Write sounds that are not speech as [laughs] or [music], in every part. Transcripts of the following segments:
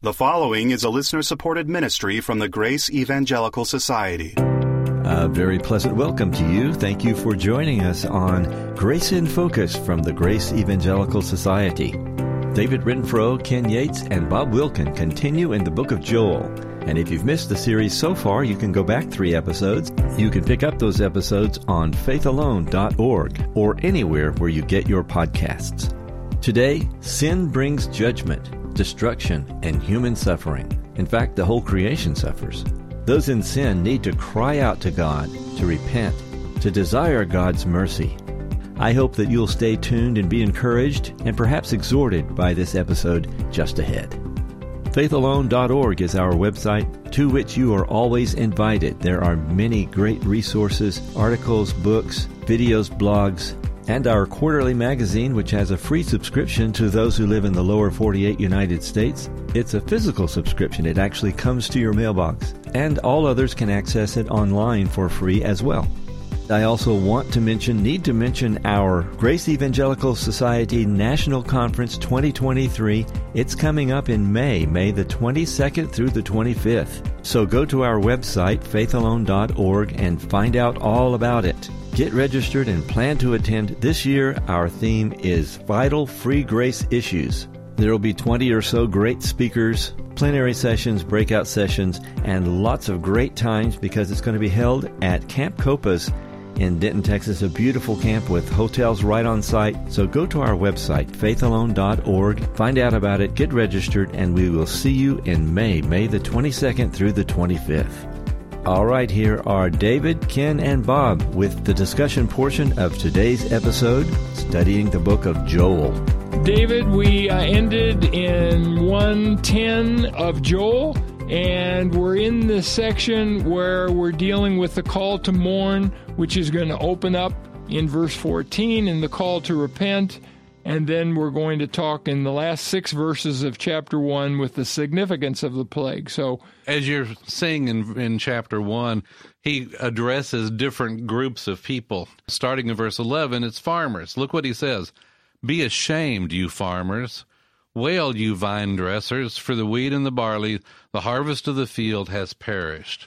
The following is a listener supported ministry from the Grace Evangelical Society. A very pleasant welcome to you. Thank you for joining us on Grace in Focus from the Grace Evangelical Society. David Renfro, Ken Yates, and Bob Wilkin continue in the book of Joel. And if you've missed the series so far, you can go back three episodes. You can pick up those episodes on faithalone.org or anywhere where you get your podcasts. Today, sin brings judgment destruction, and human suffering. In fact, the whole creation suffers. Those in sin need to cry out to God, to repent, to desire God's mercy. I hope that you'll stay tuned and be encouraged and perhaps exhorted by this episode just ahead. Faithalone.org is our website to which you are always invited. There are many great resources, articles, books, videos, blogs, and our quarterly magazine, which has a free subscription to those who live in the lower 48 United States. It's a physical subscription, it actually comes to your mailbox, and all others can access it online for free as well. I also want to mention, need to mention our Grace Evangelical Society National Conference 2023. It's coming up in May, May the 22nd through the 25th. So go to our website, faithalone.org, and find out all about it. Get registered and plan to attend. This year, our theme is Vital Free Grace Issues. There will be 20 or so great speakers, plenary sessions, breakout sessions, and lots of great times because it's going to be held at Camp Copass in Denton, Texas, a beautiful camp with hotels right on site. So go to our website, faithalone.org, find out about it, get registered, and we will see you in May, May the 22nd through the 25th. All right, here are David, Ken, and Bob with the discussion portion of today's episode, studying the book of Joel. David, we uh, ended in 110 of Joel, and we're in the section where we're dealing with the call to mourn, which is going to open up in verse 14, and the call to repent and then we're going to talk in the last six verses of chapter one with the significance of the plague. So, as you're seeing in, in chapter one, he addresses different groups of people. Starting in verse 11, it's farmers. Look what he says Be ashamed, you farmers. Wail, you vine dressers, for the wheat and the barley, the harvest of the field has perished.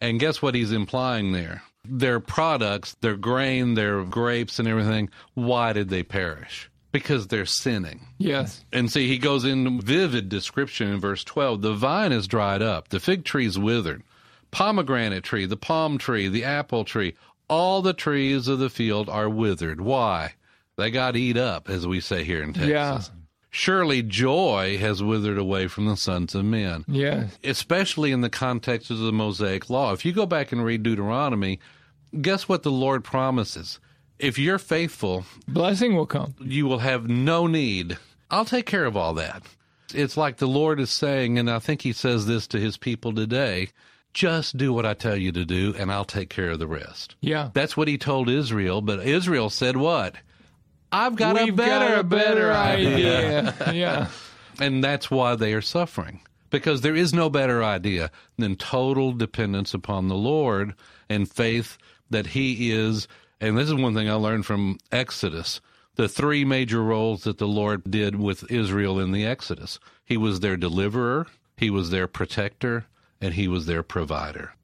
And guess what he's implying there? Their products, their grain, their grapes, and everything, why did they perish? Because they're sinning. Yes. And see, he goes in vivid description in verse 12. The vine is dried up, the fig tree is withered, pomegranate tree, the palm tree, the apple tree, all the trees of the field are withered. Why? They got eat up, as we say here in Texas. Yeah. Surely joy has withered away from the sons of men. Yeah. Especially in the context of the Mosaic law. If you go back and read Deuteronomy, guess what the Lord promises? If you're faithful, blessing will come. You will have no need. I'll take care of all that. It's like the Lord is saying, and I think He says this to His people today just do what I tell you to do, and I'll take care of the rest. Yeah. That's what He told Israel, but Israel said, What? I've got We've a better, got a better idea. idea. [laughs] yeah. And that's why they are suffering. Because there is no better idea than total dependence upon the Lord and faith that He is and this is one thing I learned from Exodus the three major roles that the Lord did with Israel in the Exodus. He was their deliverer, he was their protector, and he was their provider.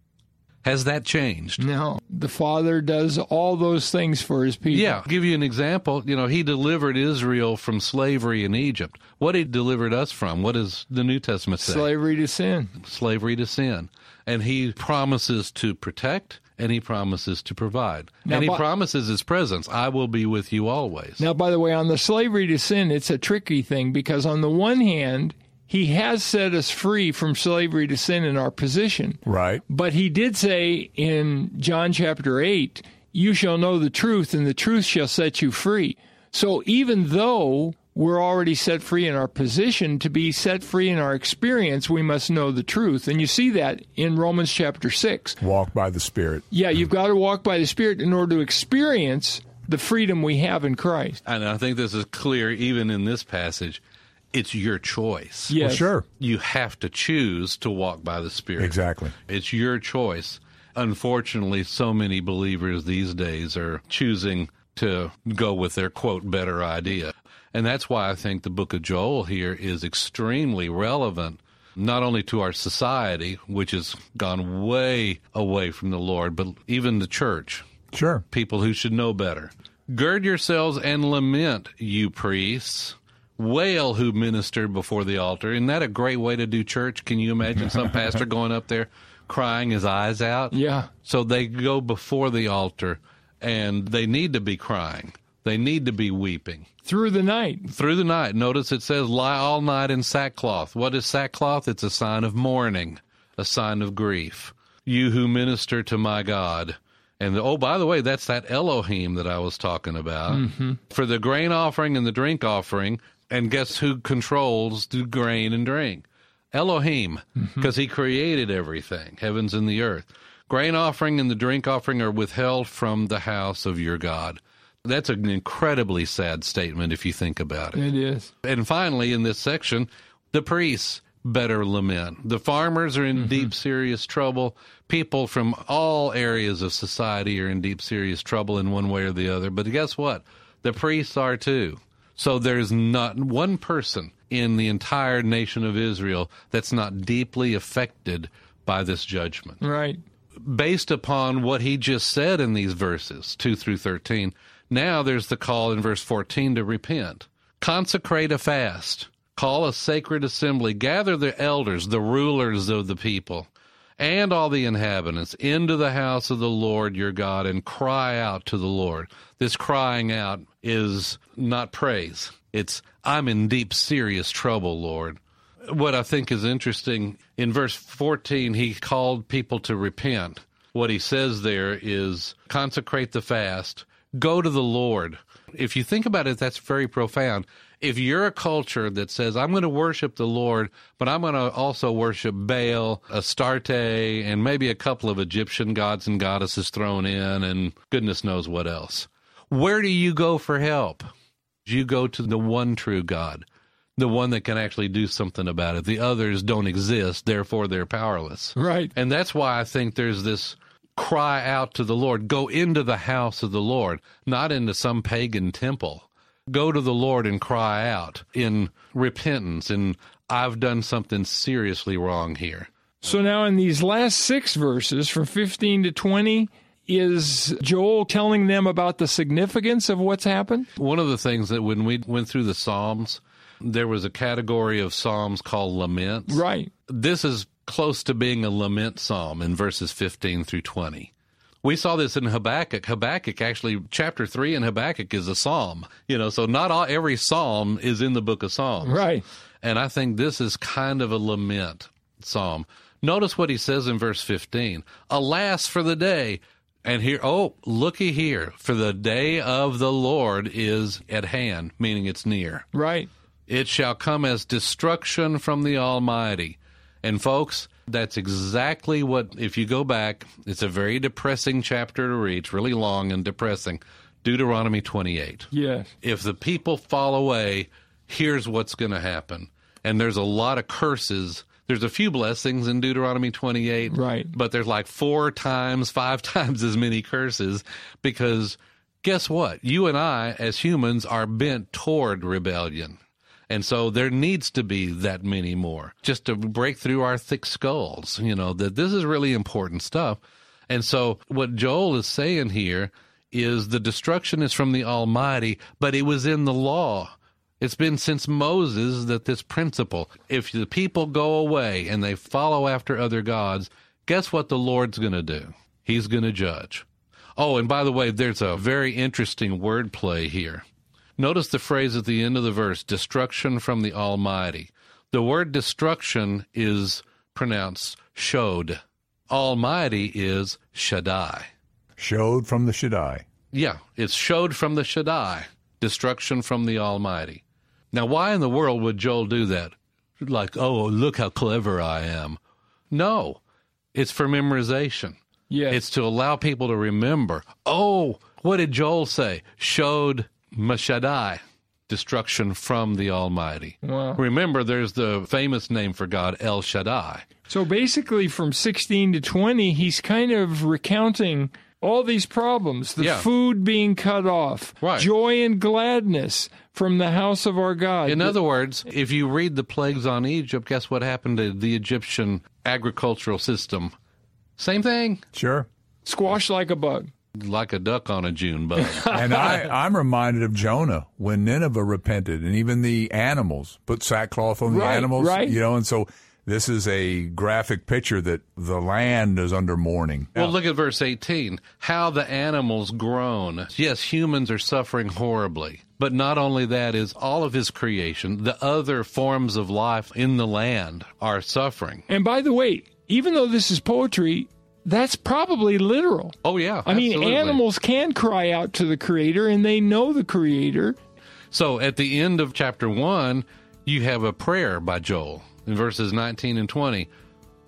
Has that changed? No. The Father does all those things for his people. Yeah. I'll give you an example. You know, he delivered Israel from slavery in Egypt. What he delivered us from? What does the New Testament say? Slavery to sin. Slavery to sin. And he promises to protect and he promises to provide. Now, and he by, promises his presence. I will be with you always. Now, by the way, on the slavery to sin, it's a tricky thing because on the one hand, he has set us free from slavery to sin in our position. Right. But he did say in John chapter 8, you shall know the truth, and the truth shall set you free. So even though we're already set free in our position. To be set free in our experience, we must know the truth. And you see that in Romans chapter 6. Walk by the Spirit. Yeah, you've got to walk by the Spirit in order to experience the freedom we have in Christ. And I think this is clear even in this passage. It's your choice. Yes. Well, sure. You have to choose to walk by the Spirit. Exactly. It's your choice. Unfortunately, so many believers these days are choosing to go with their quote better idea. And that's why I think the book of Joel here is extremely relevant not only to our society, which has gone way away from the Lord, but even the church, Sure. people who should know better. Gird yourselves and lament, you priests. Wail who ministered before the altar. Isn't that a great way to do church? Can you imagine some [laughs] pastor going up there crying his eyes out? Yeah. So they go before the altar and they need to be crying. They need to be weeping Through the night. through the night. Notice it says, lie all night in sackcloth. What is sackcloth? It's a sign of mourning, a sign of grief. You who minister to my God. And oh, by the way, that's that Elohim that I was talking about. Mm-hmm. For the grain offering and the drink offering, and guess who controls the grain and drink? Elohim, mm-hmm. because he created everything, heavens and the earth. Grain offering and the drink offering are withheld from the house of your God. That's an incredibly sad statement if you think about it. It is. And finally, in this section, the priests better lament. The farmers are in mm-hmm. deep, serious trouble. People from all areas of society are in deep, serious trouble in one way or the other. But guess what? The priests are too. So there's not one person in the entire nation of Israel that's not deeply affected by this judgment Right. based upon what he just said in these verses 2 through 13 now there's the call in verse 14 to repent consecrate a fast call a sacred assembly gather the elders the rulers of the people and all the inhabitants into the house of the Lord your God and cry out to the Lord. This crying out is not praise. It's, I'm in deep, serious trouble, Lord. What I think is interesting in verse 14, he called people to repent. What he says there is consecrate the fast, go to the Lord. If you think about it, that's very profound. If you're a culture that says, I'm going to worship the Lord, but I'm going to also worship Baal, Astarte, and maybe a couple of Egyptian gods and goddesses thrown in, and goodness knows what else, where do you go for help? You go to the one true God, the one that can actually do something about it. The others don't exist, therefore they're powerless. Right. And that's why I think there's this cry out to the Lord go into the house of the Lord, not into some pagan temple. Go to the Lord and cry out in repentance and I've done something seriously wrong here. So now in these last six verses, from 15 to 20, is Joel telling them about the significance of what's happened? One of the things that when we went through the Psalms, there was a category of Psalms called laments. Right. This is close to being a lament psalm in verses 15 through 20. We saw this in Habakkuk. Habakkuk actually, chapter 3 in Habakkuk is a psalm. You know, so not all, every psalm is in the book of Psalms. Right. And I think this is kind of a lament psalm. Notice what he says in verse 15 Alas for the day. And here, oh, looky here, for the day of the Lord is at hand, meaning it's near. Right. It shall come as destruction from the Almighty. And folks, that's exactly what, if you go back, it's a very depressing chapter to read. It's really long and depressing. Deuteronomy 28 Yes. if the people fall away, here's what's going to happen. And there's a lot of curses. There's a few blessings in Deuteronomy 28, Right. but there's like four times, five [laughs] times as many curses because guess what? You and I, as humans, are bent toward rebellion. And so there needs to be that many more just to break through our thick skulls, you know, that this is really important stuff. And so what Joel is saying here is the destruction is from the Almighty, but it was in the law. It's been since Moses that this principle, if the people go away and they follow after other gods, guess what the Lord's going to do? He's going to judge. Oh, and by the way, there's a very interesting wordplay here. Notice the phrase at the end of the verse destruction from the Almighty. The word destruction is pronounced shod. Almighty is Shaddai. Shod from the Shaddai. Yeah, it's shod from the Shaddai, destruction from the Almighty. Now, why in the world would Joel do that? Like, oh, look how clever I am. No, it's for memorization. Yes. It's to allow people to remember. Oh, what did Joel say? Shod Shaddai, destruction from the Almighty. Wow. Remember, there's the famous name for God, El Shaddai. So basically, from 16 to 20, he's kind of recounting all these problems the Yeah. food being cut off, Right. joy and gladness from the house of our God. In The- other words, if you read the plagues on Egypt, guess what happened to the Egyptian agricultural system? Same thing, Sure. squash like a bug. Like a duck on a June bug. [laughs] And I, I'm reminded of Jonah when Nineveh repented, and even the animals put sackcloth on the animals. right. You know, and so this is a graphic picture that the land is under mourning. Well, look at verse 18. How the animals groan. Yes, humans are suffering horribly. But not only that is all of his creation, the other forms of life in the land are suffering. And by the way, even though this is poetry, that's probably literal. Oh yeah. I mean, animals can cry out to the Creator and they know the Creator. So at the end of chapter 1, you have a prayer by Joel in verses 19 and 20.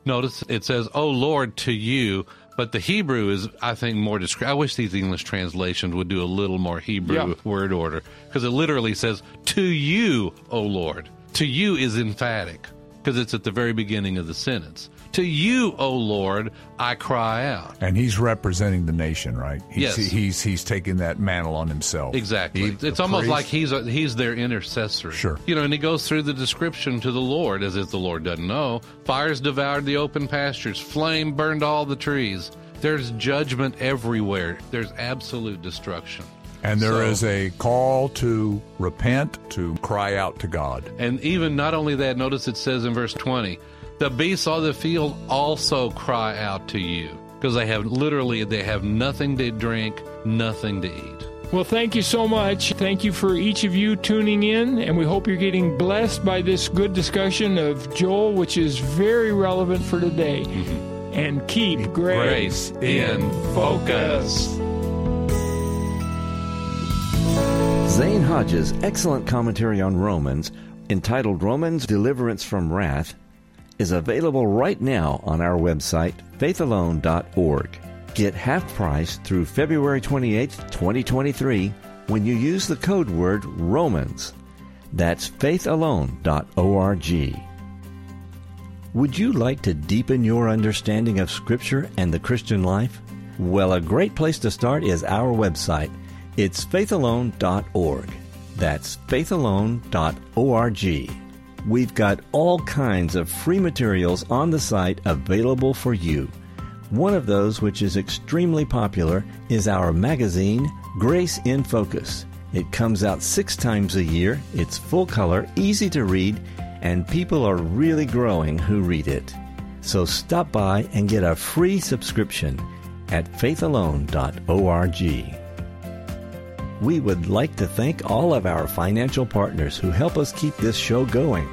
Notice it says, "Oh Lord, to you." But the Hebrew is, I think, more descriptive. I wish these English translations would do a little more Hebrew Yeah. word order because it literally says, "To you, O Lord." To you is emphatic because it's at the very beginning of the sentence. To you, O Lord, I cry out. And he's representing the nation, right? He's, Yes. He's he's taking that mantle on himself. Exactly. He- it's almost priest- like he's a, he's their intercessor. Sure. You know, and he goes through the description to the Lord as if the Lord doesn't know. Fires devoured the open pastures. Flame burned all the trees. There's judgment everywhere. There's absolute destruction. And there is So- a call to repent, to cry out to God. And even not only that, notice it says in verse 20, the beasts of the field also cry out to you because they have literally they have nothing to drink, nothing to eat. Well, thank you so much. Thank you for each of you tuning in, and we hope you're getting blessed by this good discussion of Joel, which is very relevant for today. Mm-hmm. And keep grace, Grace in focus. Zane Hodges' excellent commentary on Romans, entitled Romans Deliverance from Wrath, is available right now on our website, faithalone.org. Get half price through February 28, 2023, when you use the code word ROMANS. That's faithalone.org. Would you like to deepen your understanding of Scripture and the Christian life? Well, a great place to start is our website. It's faithalone.org. That's faithalone.org. We've got all kinds of free materials on the site available for you. One of those, which is extremely popular, is our magazine, Grace in Focus. It comes out six times a year, it's full color, easy to read, and people are really growing who read it. So stop by and get a free subscription at faithalone.org. We would like to thank all of our financial partners who help us keep this show going.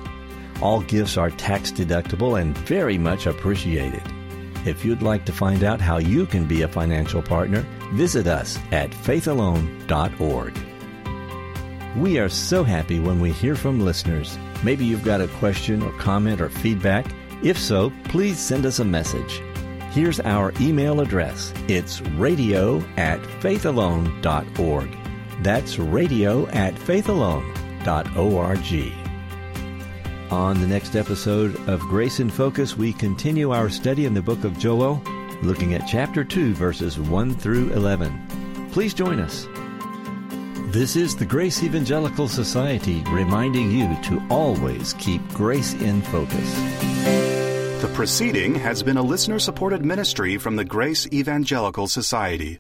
All gifts are tax deductible and very much appreciated. If you'd like to find out how you can be a financial partner, visit us at faithalone.org. We are so happy when we hear from listeners. Maybe you've got a question or comment or feedback. If so, please send us a message. Here's our email address. It's radio at faithalone.org. That's radio at faithalone.org. On the next episode of Grace in Focus, we continue our study in the book of Joel, looking at chapter 2, verses 1 through 11. Please join us. This is the Grace Evangelical Society reminding you to always keep grace in focus. The proceeding has been a listener supported ministry from the Grace Evangelical Society.